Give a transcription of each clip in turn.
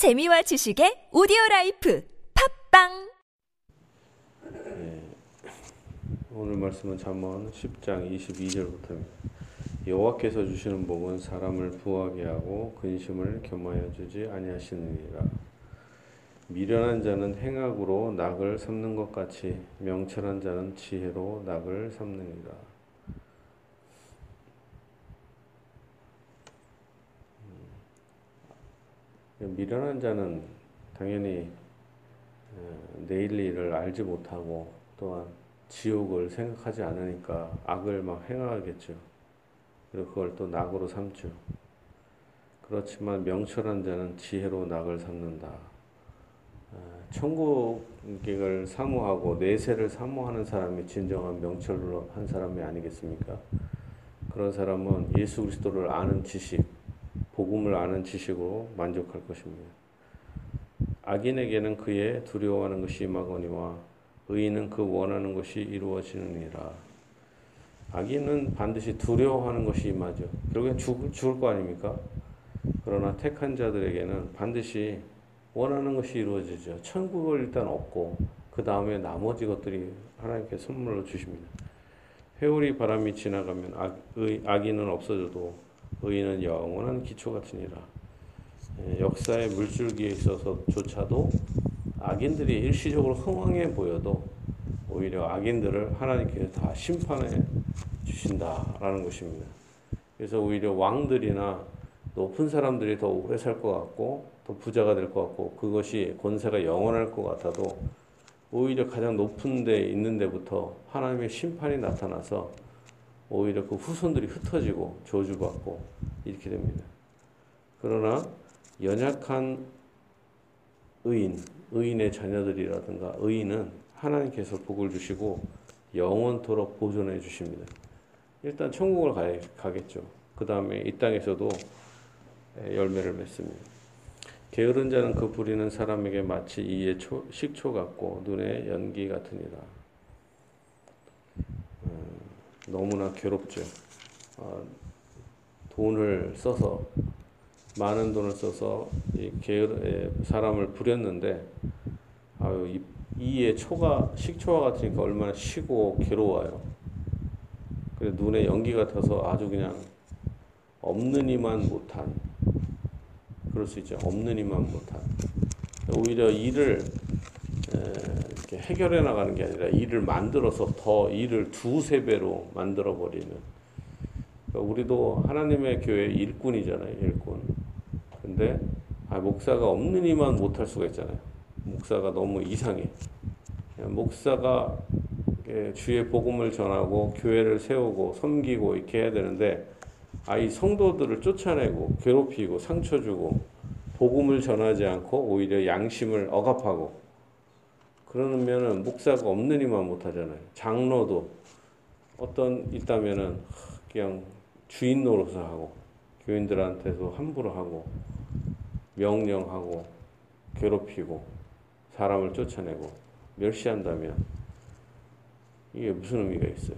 재미와 지식의 오디오 라이프 팟빵 오늘 말씀은 잠언 10장 22절부터입니다. 여호와께서 주시는 복은 사람을 부하게 하고 근심을 겸하여 주지 아니하시느니라. 미련한 자는 행악으로 낙을 삼는 것 같이 명철한 자는 지혜로 낙을 삼느니라. 미련한 자는 당연히 어, 내일 일을 알지 못하고 또한 지옥을 생각하지 않으니까 악을 막 행하겠죠. 그리고 그걸 또 낙으로 삼죠. 그렇지만 명철한 자는 지혜로 낙을 삼는다. 어, 천국을 사모하고 내세를 사모하는 사람이 진정한 명철한 사람이 아니겠습니까? 그런 사람은 예수 그리스도를 아는 지식, 복음을 아는 지식으로 만족할 것입니다. 악인에게는 그의 두려워하는 것이 임하거니와 의인은 그 원하는 것이 이루어지느니라. 악인은 반드시 두려워하는 것이 임하죠. 결국엔 죽을, 죽을 거 아닙니까? 그러나 택한 자들에게는 반드시 원하는 것이 이루어지죠. 천국을 일단 얻고 그 다음에 나머지 것들이 하나님께 선물로 주십니다. 회오리 바람이 지나가면 악, 의, 악인은 없어져도 의인은 영원한 기초 같으니라. 예, 역사의 물줄기에 있어서조차도 악인들이 일시적으로 흥황해 보여도 오히려 악인들을 하나님께서 다 심판해 주신다라는 것입니다. 그래서 오히려 왕들이나 높은 사람들이 더 오래 살 것 같고 더 부자가 될 것 같고 그것이 권세가 영원할 것 같아도 오히려 가장 높은 데 있는 데부터 하나님의 심판이 나타나서 오히려 그 후손들이 흩어지고 저주받고 이렇게 됩니다. 그러나 연약한 의인, 의인의 자녀들이라든가 의인은 하나님께서 복을 주시고 영원토록 보존해 주십니다. 일단 천국을 가, 겠죠 그 다음에 이 땅에서도 열매를 맺습니다. 게으른 자는 그 부리는 사람에게 마치 이의 초, 식초 같고 눈의 연기 같으니라. 음, 너무나 괴롭죠. 어, 돈을 써서 많은 돈을 써서 이 게으르, 사람을 부렸는데 아유 이, 이의 초가 식초와 같으니까 얼마나 시고 괴로워요. 그래 눈에 연기 같아서 아주 그냥 없는 이만 못한 그럴 수 있죠. 없는 이만 못한 오히려 일을 이렇게 해결해 나가는 게 아니라 일을 만들어서 더 일을 두세 배로 만들어 버리는 그러니까 우리도 하나님의 교회 일꾼이잖아요. 일꾼. 근데 아, 목사가 없는 이만 못할 수가 있잖아요. 목사가 너무 이상해. 목사가 주의 복음을 전하고 교회를 세우고 섬기고 이렇게 해야 되는데 아이 성도들을 쫓아내고 괴롭히고 상처 주고 복음을 전하지 않고 오히려 양심을 억압하고 그러면은 목사가 없는 이만 못하잖아요. 장로도 어떤 있다면은 그냥 주인 노릇을 하고 교인들한테도 함부로 하고 명령하고 괴롭히고 사람을 쫓아내고 멸시한다면 이게 무슨 의미가 있어요?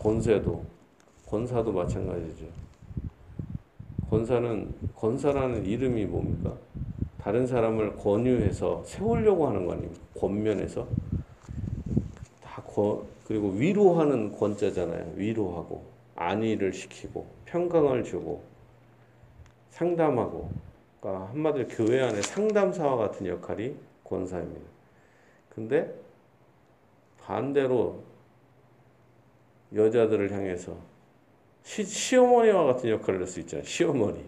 권세도 권사도 마찬가지죠. 권사는 권사라는 이름이 뭡니까? 다른 사람을 권유해서 세우려고 하는 거 아닙니까? 권면해서 다 권, 그리고 위로하는 권자잖아요. 위로하고 안위를 시키고 평강을 주고 상담하고 그러니까 한마디로 교회 안에 상담사와 같은 역할이 권사입니다. 근데 반대로 여자들을 향해서 시, 시어머니와 같은 역할을 할 수 있잖아요. 시어머니.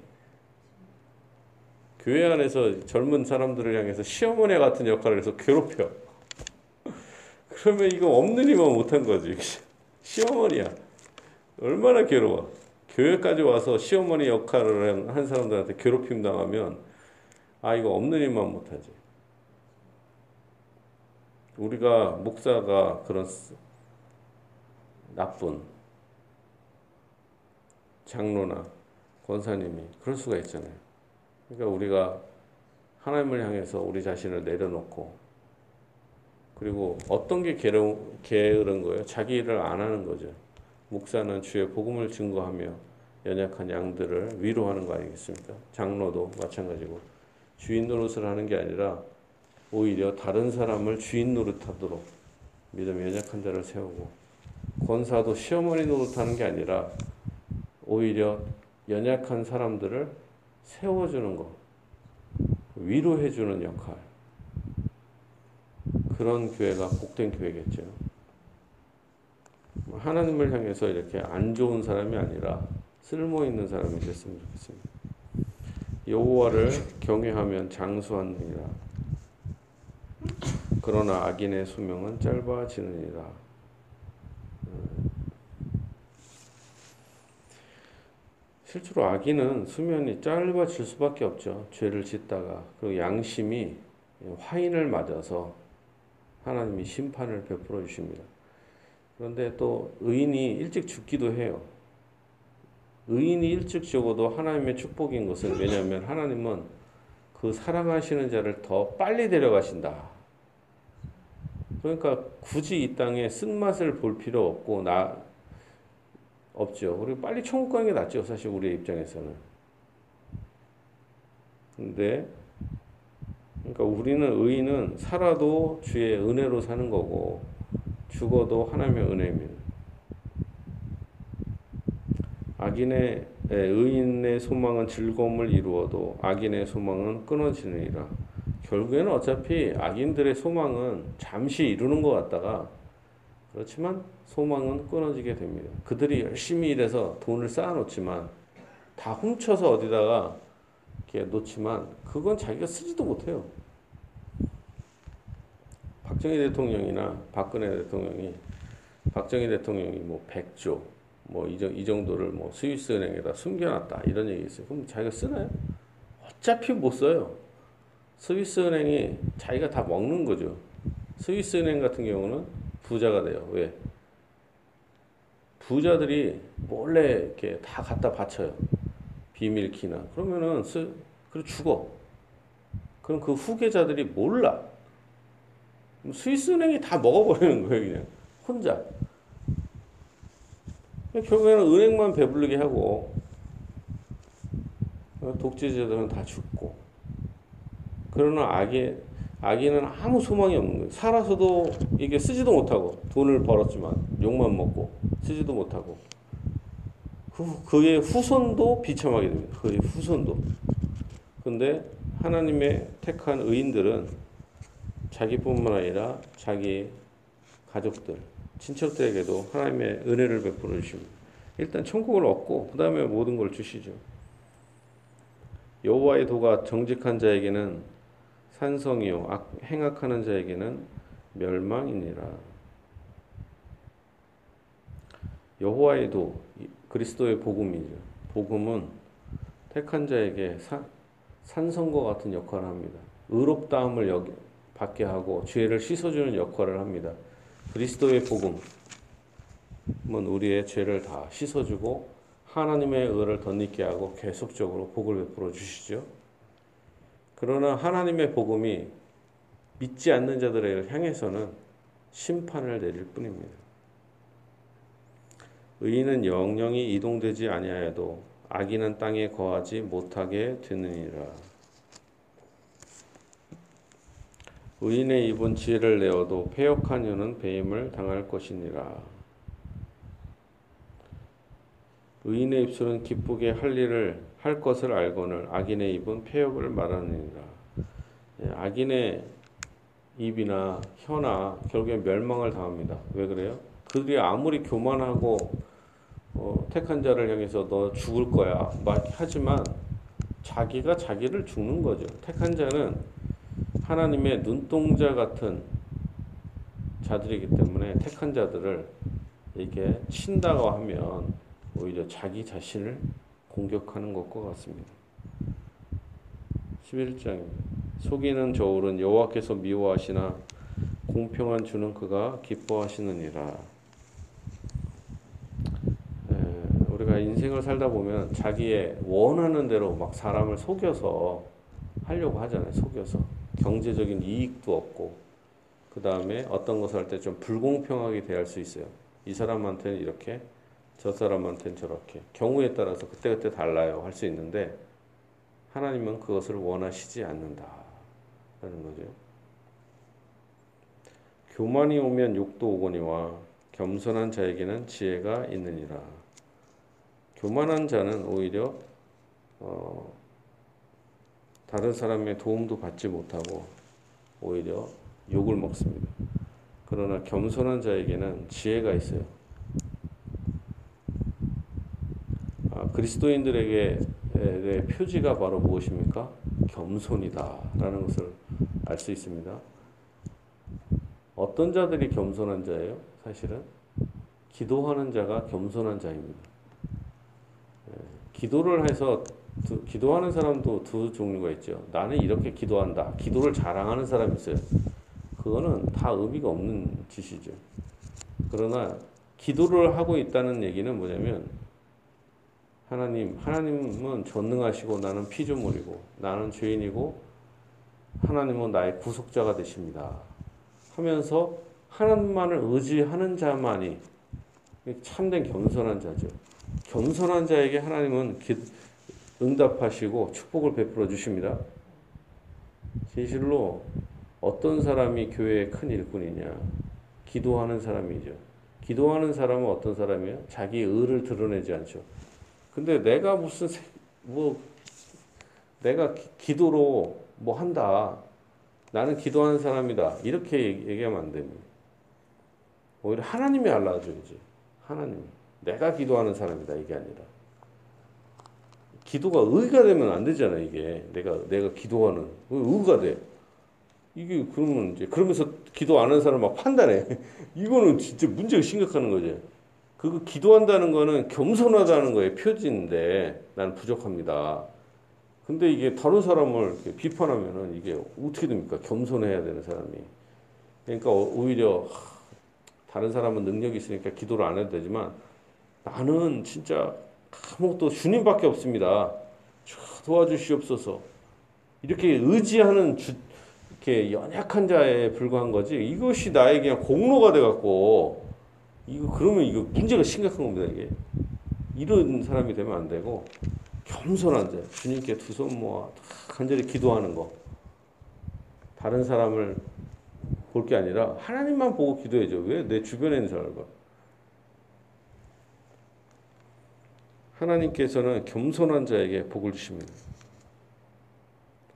교회 안에서 젊은 사람들을 향해서 시어머니 같은 역할을 해서 괴롭혀. 그러면 이거 없는 이만 못한 거지. 시어머니야. 얼마나 괴로워. 교회까지 와서 시어머니 역할을 한 사람들한테 괴롭힘 당하면 아 이거 없는 일만 못하지. 우리가 목사가 그런 나쁜 장로나 권사님이 그럴 수가 있잖아요. 그러니까 우리가 하나님을 향해서 우리 자신을 내려놓고 그리고 어떤 게 게으른 거예요? 자기 일을 안 하는 거죠. 목사는 주의 복음을 증거하며 연약한 양들을 위로하는 거 아니겠습니까? 장로도 마찬가지고 주인 노릇을 하는 게 아니라 오히려 다른 사람을 주인 노릇하도록 믿음 연약한 자를 세우고 권사도 시어머니 노릇하는 게 아니라 오히려 연약한 사람들을 세워주는 것, 위로해주는 역할. 그런 교회가 복된 교회겠죠. 하나님을 향해서 이렇게 안 좋은 사람이 아니라 쓸모 있는 사람이 됐으면 좋겠습니다. 여호와를 경외하면 장수하느니라. 그러나 악인의 수명은 짧아지느니라. 실제로 악인은 수면이 짧아질 수밖에 없죠. 죄를 짓다가 그리고 양심이 화인을 맞아서 하나님이 심판을 베풀어 주십니다. 그런데 또 의인이 일찍 죽기도 해요. 의인이 일찍 죽어도 하나님의 축복인 것은 왜냐하면 하나님은 그 사랑하시는 자를 더 빨리 데려가신다. 그러니까 굳이 이 땅에 쓴맛을 볼 필요 없고 나 없죠. 그리고 빨리 천국 가는 게 낫죠. 사실 우리의 입장에서는. 근데 그러니까 우리는 의인은 살아도 주의 은혜로 사는 거고 죽어도 하나님의 은혜입니다. 악인의 의인의 소망은 즐거움을 이루어도 악인의 소망은 끊어지느니라. 결국에는 어차피 악인들의 소망은 잠시 이루는 것 같다가 그렇지만 소망은 끊어지게 됩니다. 그들이 열심히 일해서 돈을 쌓아놓지만 다 훔쳐서 어디다가 이렇게 놓지만 그건 자기가 쓰지도 못해요. 박정희 대통령이나 박근혜 대통령이 박정희 대통령이 뭐 100조 뭐이 정도를 뭐 스위스 은행에다 숨겨놨다 이런 얘기 있어요. 그럼 자기가 쓰나요? 어차피 못 써요. 스위스 은행이 자기가 다 먹는 거죠. 스위스 은행 같은 경우는 부자가 돼요. 왜? 부자들이 몰래 이렇게 다 갖다 바쳐요. 비밀키나. 그러면은 스, 그리고 죽어. 그럼 그 후계자들이 몰라. 스위스 은행이 다 먹어버리는 거예요, 그냥. 혼자. 결국에는 은행만 배부르게 하고, 독재자들은 다 죽고. 그러나 악의, 악인은 아무 소망이 없는 거예요. 살아서도 이게 쓰지도 못하고, 돈을 벌었지만, 욕만 먹고, 쓰지도 못하고. 그, 그의 후손도 비참하게 됩니다. 그의 후손도. 근데 하나님의 택한 의인들은 자기뿐만 아니라 자기 가족들, 친척들에게도 하나님의 은혜를 베풀어 주십니다. 일단 천국을 얻고 그 다음에 모든 걸 주시죠. 여호와의 도가 정직한 자에게는 산성이요 악, 행악하는 자에게는 멸망이니라. 여호와의 도 그리스도의 복음이죠. 복음은 택한 자에게 사, 산성과 같은 역할을 합니다. 의롭다함을 여기, 받게 하고 죄를 씻어주는 역할을 합니다. 그리스도의 복음은 우리의 죄를 다 씻어주고 하나님의 의를 덧입게 하고 계속적으로 복을 베풀어 주시죠. 그러나 하나님의 복음이 믿지 않는 자들을 향해서는 심판을 내릴 뿐입니다. 의인은 영영이 이동되지 아니하여도 악인은 땅에 거하지 못하게 되느니라. 의인의 입은 지혜를 내어도 폐역한 이는 배임을 당할 것이니라. 의인의 입술은 기쁘게 할 일을 할 것을 알거늘 악인의 입은 폐역을 말하느니라. 예, 악인의 입이나 혀나 결국에 멸망을 당합니다. 왜 그래요? 그들이 아무리 교만하고 어, 택한 자를 향해서 너 죽을 거야 막 하지만 자기가 자기를 죽는 거죠. 택한 자는 하나님의 눈동자 같은 자들이기 때문에 택한 자들을 이렇게 친다고 하면 오히려 자기 자신을 공격하는 것과 같습니다. 11장입니다. 속이는 저울은 여호와께서 미워하시나 공평한 주는 그가 기뻐하시느니라. 우리가 인생을 살다 보면 자기의 원하는 대로 막 사람을 속여서 하려고 하잖아요. 속여서. 경제적인 이익도 없고 그 다음에 어떤 것을 할 때 좀 불공평하게 대할 수 있어요. 이 사람한테는 이렇게 저 사람한테는 저렇게 경우에 따라서 그때그때 달라요 할 수 있는데 하나님은 그것을 원하시지 않는다. 라는 거죠. 교만이 오면 욕도 오거니와 겸손한 자에게는 지혜가 있느니라. 교만한 자는 오히려 어, 다른 사람의 도움도 받지 못하고 오히려 욕을 먹습니다. 그러나 겸손한 자에게는 지혜가 있어요. 아, 그리스도인들에게 의 표지가 바로 무엇입니까? 겸손이다라는 것을 알 수 있습니다. 어떤 자들이 겸손한 자예요? 사실은 기도하는 자가 겸손한 자입니다. 예, 기도를 해서 두, 기도하는 사람도 두 종류가 있죠. 나는 이렇게 기도한다. 기도를 자랑하는 사람이 있어요. 그거는 다 의미가 없는 짓이죠. 그러나 기도를 하고 있다는 얘기는 뭐냐면 하나님, 하나님은 전능하시고 나는 피조물이고 나는 죄인이고 하나님은 나의 구속자가 되십니다. 하면서 하나님만을 의지하는 자만이 참된 겸손한 자죠. 겸손한 자에게 하나님은 응답하시고 축복을 베풀어 주십니다. 진실로 어떤 사람이 교회의 큰 일꾼이냐? 기도하는 사람이죠. 기도하는 사람은 어떤 사람이에요? 자기 의를 드러내지 않죠. 근데 내가 무슨 뭐 내가 기, 도로 뭐 한다. 나는 기도하는 사람이다. 이렇게 얘기하면 안 됩니다. 오히려 하나님이 알아줘야지. 하나님. 내가 기도하는 사람이다. 이게 아니라. 기도가 의가 되면 안 되잖아, 이게. 내가, 내가 기도하는. 의가 돼. 이게 그러면 이제, 그러면서 기도 안 하는 사람 막 판단해. 이거는 진짜 문제가 심각한 거지. 그거 기도한다는 거는 겸손하다는 거에 표지인데 나는 부족합니다. 근데 이게 다른 사람을 비판하면은 이게 어떻게 됩니까? 겸손해야 되는 사람이. 그러니까 오히려 다른 사람은 능력이 있으니까 기도를 안 해도 되지만 나는 진짜 아무것도 주님밖에 없습니다. 도와주시옵소서. 이렇게 의지하는 주, 이렇게 연약한 자에 불과한 거지. 이것이 나에게 공로가 돼갖고 이거 그러면 이거 문제가 심각한 겁니다 이게. 이런 사람이 되면 안 되고 겸손한 자 주님께 두 손 모아 간절히 기도하는 거. 다른 사람을 볼 게 아니라 하나님만 보고 기도해줘. 왜? 내 주변에 있는 사람을 봐. 하나님께서는 겸손한 자에게 복을 주십니다.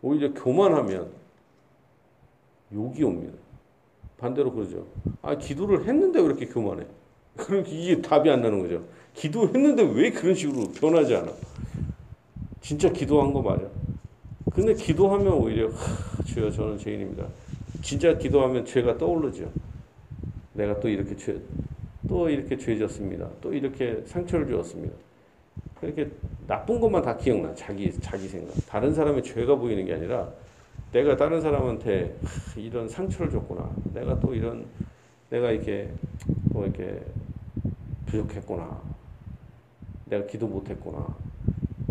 오히려 교만하면 욕이 옵니다 반대로 그러죠 아 기도를 했는데 왜 이렇게 교만해 그럼 이게 답이 안 나는 거죠. 기도했는데 왜 그런 식으로 변하지 않아? 진짜 기도한 거 맞아. 근데 기도하면 오히려 하, 주여 저는 죄인입니다. 진짜 기도하면 죄가 떠오르죠. 내가 또 이렇게 죄, 또 이렇게 죄졌습니다. 또 이렇게 상처를 주었습니다. 그렇게 나쁜 것만 다 기억나. 자기 자기 생각. 다른 사람의 죄가 보이는 게 아니라 내가 다른 사람한테 하, 이런 상처를 줬구나. 내가 또 이런 내가 이렇게 또 이렇게 부족했구나. 내가 기도 못했구나.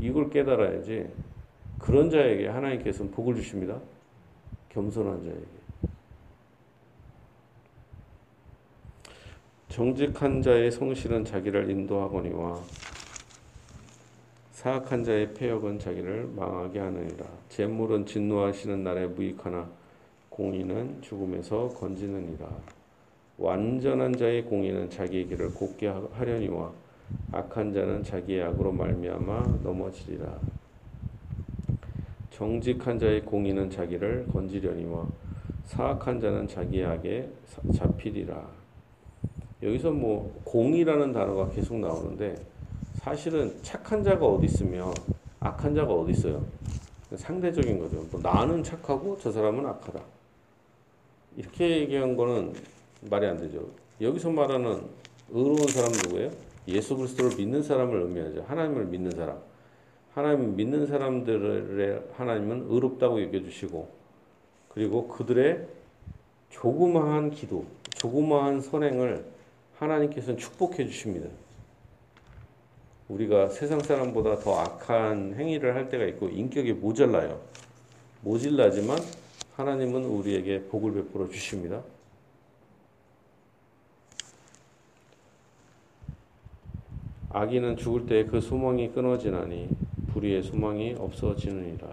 이걸 깨달아야지. 그런 자에게 하나님께서는 복을 주십니다. 겸손한 자에게. 정직한 자의 성실은 자기를 인도하거니와 사악한 자의 폐역은 자기를 망하게 하느니라. 재물은 진노하시는 날에 무익하나 공의는 죽음에서 건지느니라. 완전한 자의 공의는 자기의 길을 곱게 하려니와 악한 자는 자기의 악으로 말미암아 넘어지리라. 정직한 자의 공의는 자기를 건지려니와 사악한 자는 자기의 악에 잡히리라. 여기서 뭐 공이라는 단어가 계속 나오는데 사실은 착한 자가 어디 있으면 악한 자가 어디 있어요? 상대적인 거죠. 뭐 나는 착하고 저 사람은 악하다. 이렇게 얘기한 거는 말이 안 되죠. 여기서 말하는 의로운 사람 누구예요? 예수 그리스도를 믿는 사람을 의미하죠. 하나님을 믿는 사람. 하나님 믿는 사람들의 하나님은 의롭다고 여겨주시고 그리고 그들의 조그마한 기도, 조그마한 선행을 하나님께서는 축복해 주십니다. 우리가 세상 사람보다 더 악한 행위를 할 때가 있고 인격이 모자라요. 모질라지만 하나님은 우리에게 복을 베풀어 주십니다. 악인은 죽을 때 그 소망이 끊어지나니 불의의 소망이 없어지느니라.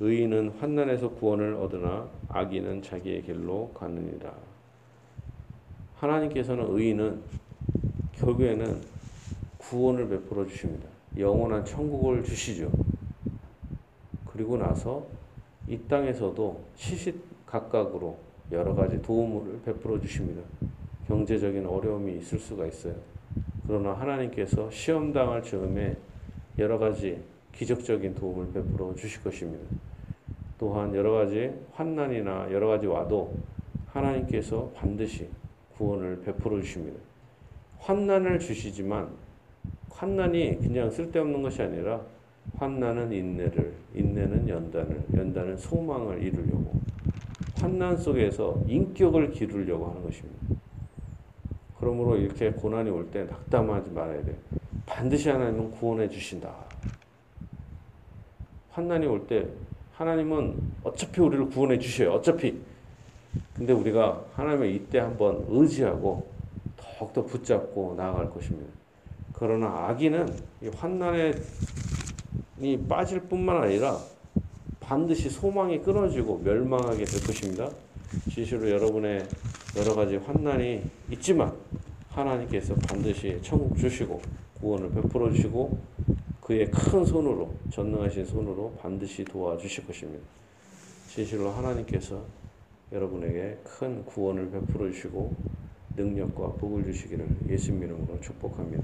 의인은 환난에서 구원을 얻으나 악인은 자기의 길로 가느니라. 하나님께서는 의인은 결국에는 구원을 베풀어 주십니다. 영원한 천국을 주시죠. 그리고 나서 이 땅에서도 시시각각으로 여러 가지 도움을 베풀어 주십니다. 경제적인 어려움이 있을 수가 있어요. 그러나 하나님께서 시험 당할 즈음에 여러 가지 기적적인 도움을 베풀어 주실 것입니다. 또한 여러 가지 환난이나 여러 가지 와도 하나님께서 반드시 구원을 베풀어 주십니다. 환난을 주시지만 환난이 그냥 쓸데없는 것이 아니라 환난은 인내를, 인내는 연단을, 연단은 소망을 이루려고 환난 속에서 인격을 기르려고 하는 것입니다. 그러므로 이렇게 고난이 올 때 낙담하지 말아야 돼요. 반드시 하나님은 구원해 주신다. 환난이 올 때 하나님은 어차피 우리를 구원해 주셔요. 어차피. 근데 우리가 하나님의 이때 한번 의지하고 더욱더 붙잡고 나아갈 것입니다. 그러나 악인은 이 환난에 이 빠질 뿐만 아니라 반드시 소망이 끊어지고 멸망하게 될 것입니다. 진실로 여러분의 여러 가지 환난이 있지만 하나님께서 반드시 천국 주시고 구원을 베풀어 주시고 그의 큰 손으로 전능하신 손으로 반드시 도와주실 것입니다. 진실로 하나님께서 여러분에게 큰 구원을 베풀어 주시고 능력과 복을 주시기를 예수님 이름으로 축복합니다.